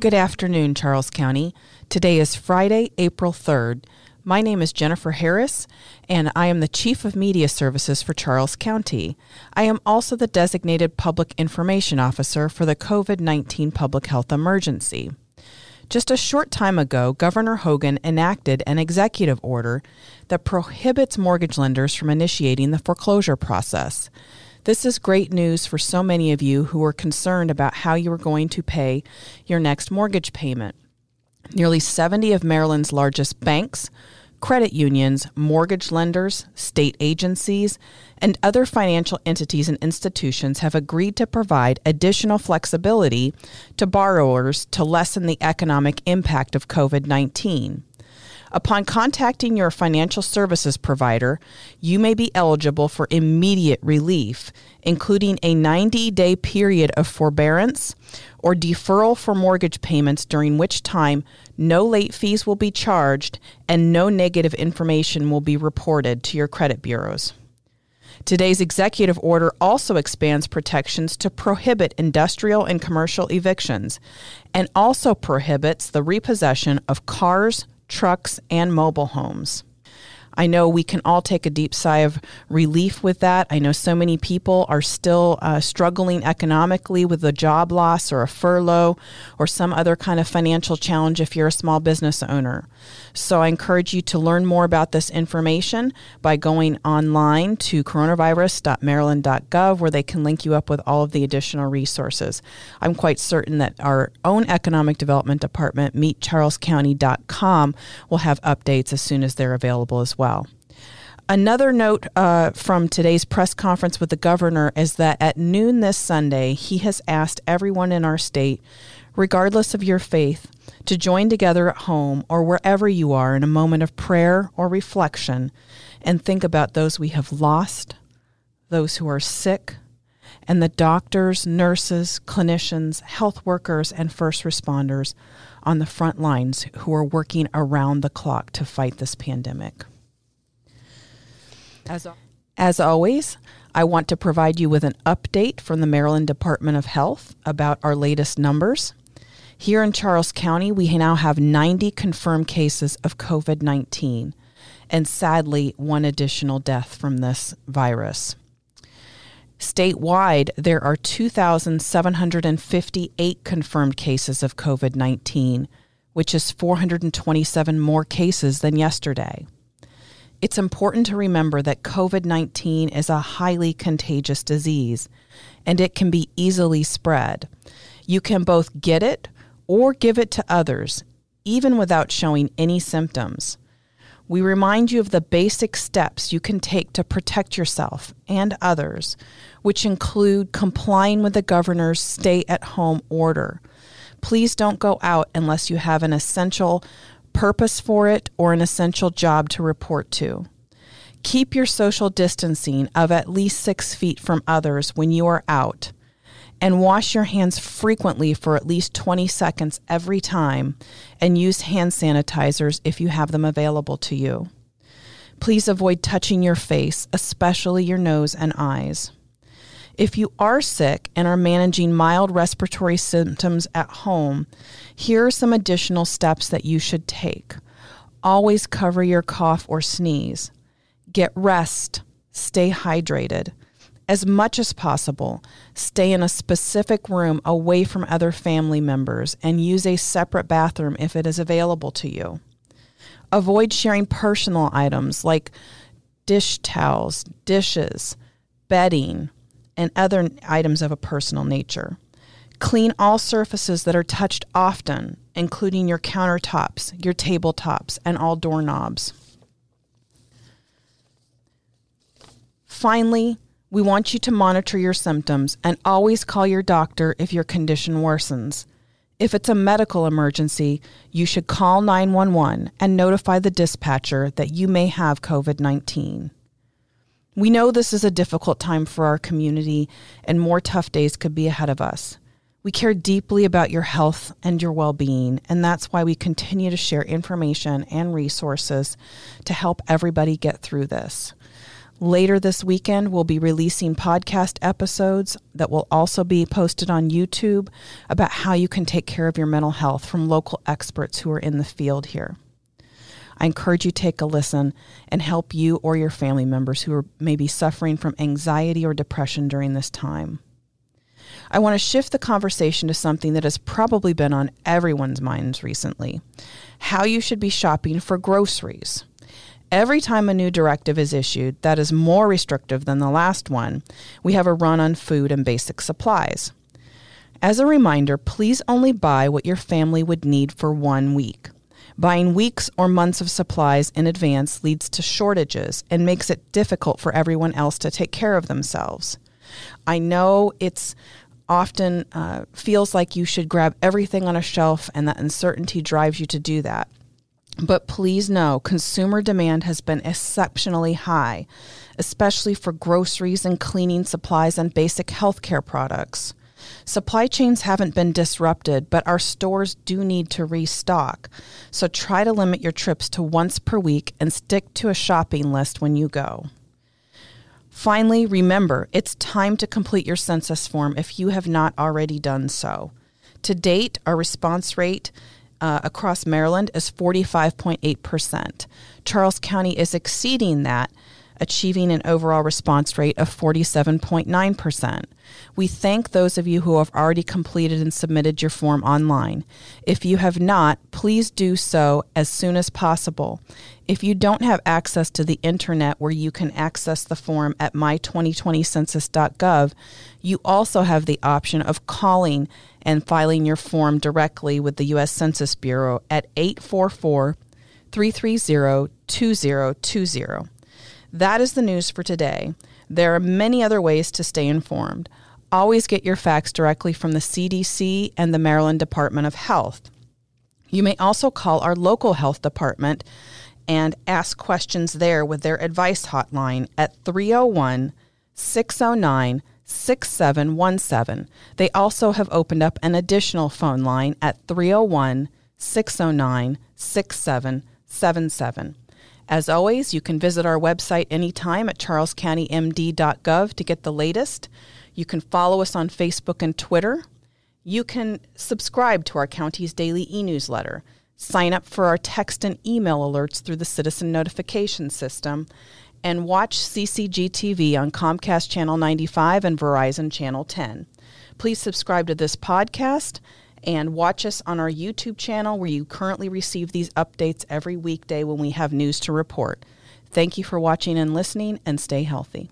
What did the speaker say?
Good afternoon, Charles County. Today is Friday, April 3rd. My name is Jennifer Harris, and I am the Chief of Media Services for Charles County. I am also the designated Public Information Officer for the COVID 19 public health emergency. Just a short time ago, Governor Hogan enacted an executive order that prohibits mortgage lenders from initiating the foreclosure process. This is great news for so many of you who are concerned about how you are going to pay your next mortgage payment. Nearly 70 of Maryland's largest banks, credit unions, mortgage lenders, state agencies, and other financial entities and institutions have agreed to provide additional flexibility to borrowers to lessen the economic impact of COVID 19. Upon contacting your financial services provider, you may be eligible for immediate relief, including a 90 day period of forbearance or deferral for mortgage payments, during which time no late fees will be charged and no negative information will be reported to your credit bureaus. Today's executive order also expands protections to prohibit industrial and commercial evictions and also prohibits the repossession of cars, trucks, and mobile homes. I know we can all take a deep sigh of relief with that. I know so many people are still uh, struggling economically with a job loss or a furlough or some other kind of financial challenge if you're a small business owner. So I encourage you to learn more about this information by going online to coronavirus.maryland.gov where they can link you up with all of the additional resources. I'm quite certain that our own economic development department, meetcharlescounty.com, will have updates as soon as they're available as well. Another note uh, from today's press conference with the governor is that at noon this Sunday, he has asked everyone in our state, regardless of your faith, to join together at home or wherever you are in a moment of prayer or reflection and think about those we have lost, those who are sick, and the doctors, nurses, clinicians, health workers, and first responders on the front lines who are working around the clock to fight this pandemic. As, As always, I want to provide you with an update from the Maryland Department of Health about our latest numbers. Here in Charles County, we now have 90 confirmed cases of COVID 19, and sadly, one additional death from this virus. Statewide, there are 2,758 confirmed cases of COVID 19, which is 427 more cases than yesterday. It's important to remember that COVID 19 is a highly contagious disease and it can be easily spread. You can both get it or give it to others, even without showing any symptoms. We remind you of the basic steps you can take to protect yourself and others, which include complying with the governor's stay at home order. Please don't go out unless you have an essential purpose for it or an essential job to report to. Keep your social distancing of at least six feet from others when you are out and wash your hands frequently for at least 20 seconds every time, and use hand sanitizers if you have them available to you. Please avoid touching your face, especially your nose and eyes. If you are sick and are managing mild respiratory symptoms at home, here are some additional steps that you should take. Always cover your cough or sneeze. Get rest. Stay hydrated as much as possible, stay in a specific room away from other family members and use a separate bathroom if it is available to you. Avoid sharing personal items like dish towels, dishes, bedding, and other items of a personal nature. Clean all surfaces that are touched often, including your countertops, your tabletops, and all doorknobs. Finally, we want you to monitor your symptoms and always call your doctor if your condition worsens. If it's a medical emergency, you should call 911 and notify the dispatcher that you may have COVID 19. We know this is a difficult time for our community and more tough days could be ahead of us. We care deeply about your health and your well being, and that's why we continue to share information and resources to help everybody get through this. Later this weekend, we'll be releasing podcast episodes that will also be posted on YouTube about how you can take care of your mental health from local experts who are in the field here. I encourage you to take a listen and help you or your family members who are maybe suffering from anxiety or depression during this time. I want to shift the conversation to something that has probably been on everyone's minds recently how you should be shopping for groceries. Every time a new directive is issued that is more restrictive than the last one, we have a run on food and basic supplies. As a reminder, please only buy what your family would need for one week. Buying weeks or months of supplies in advance leads to shortages and makes it difficult for everyone else to take care of themselves. I know it's often uh, feels like you should grab everything on a shelf and that uncertainty drives you to do that. But please know consumer demand has been exceptionally high, especially for groceries and cleaning supplies and basic healthcare products. Supply chains haven't been disrupted, but our stores do need to restock. So try to limit your trips to once per week and stick to a shopping list when you go. Finally, remember it's time to complete your census form if you have not already done so. To date, our response rate uh, across Maryland is 45.8%. Charles County is exceeding that, achieving an overall response rate of 47.9%. We thank those of you who have already completed and submitted your form online. If you have not, please do so as soon as possible. If you don't have access to the internet where you can access the form at my2020census.gov, you also have the option of calling and filing your form directly with the U.S. Census Bureau at 844 330 2020. That is the news for today. There are many other ways to stay informed. Always get your facts directly from the CDC and the Maryland Department of Health. You may also call our local health department and ask questions there with their advice hotline at 301 609 6717. They also have opened up an additional phone line at 301 609 6777. As always, you can visit our website anytime at charlescountymd.gov to get the latest. You can follow us on Facebook and Twitter. You can subscribe to our county's daily e newsletter, sign up for our text and email alerts through the citizen notification system, and watch CCGTV on Comcast Channel 95 and Verizon Channel 10. Please subscribe to this podcast and watch us on our YouTube channel where you currently receive these updates every weekday when we have news to report. Thank you for watching and listening, and stay healthy.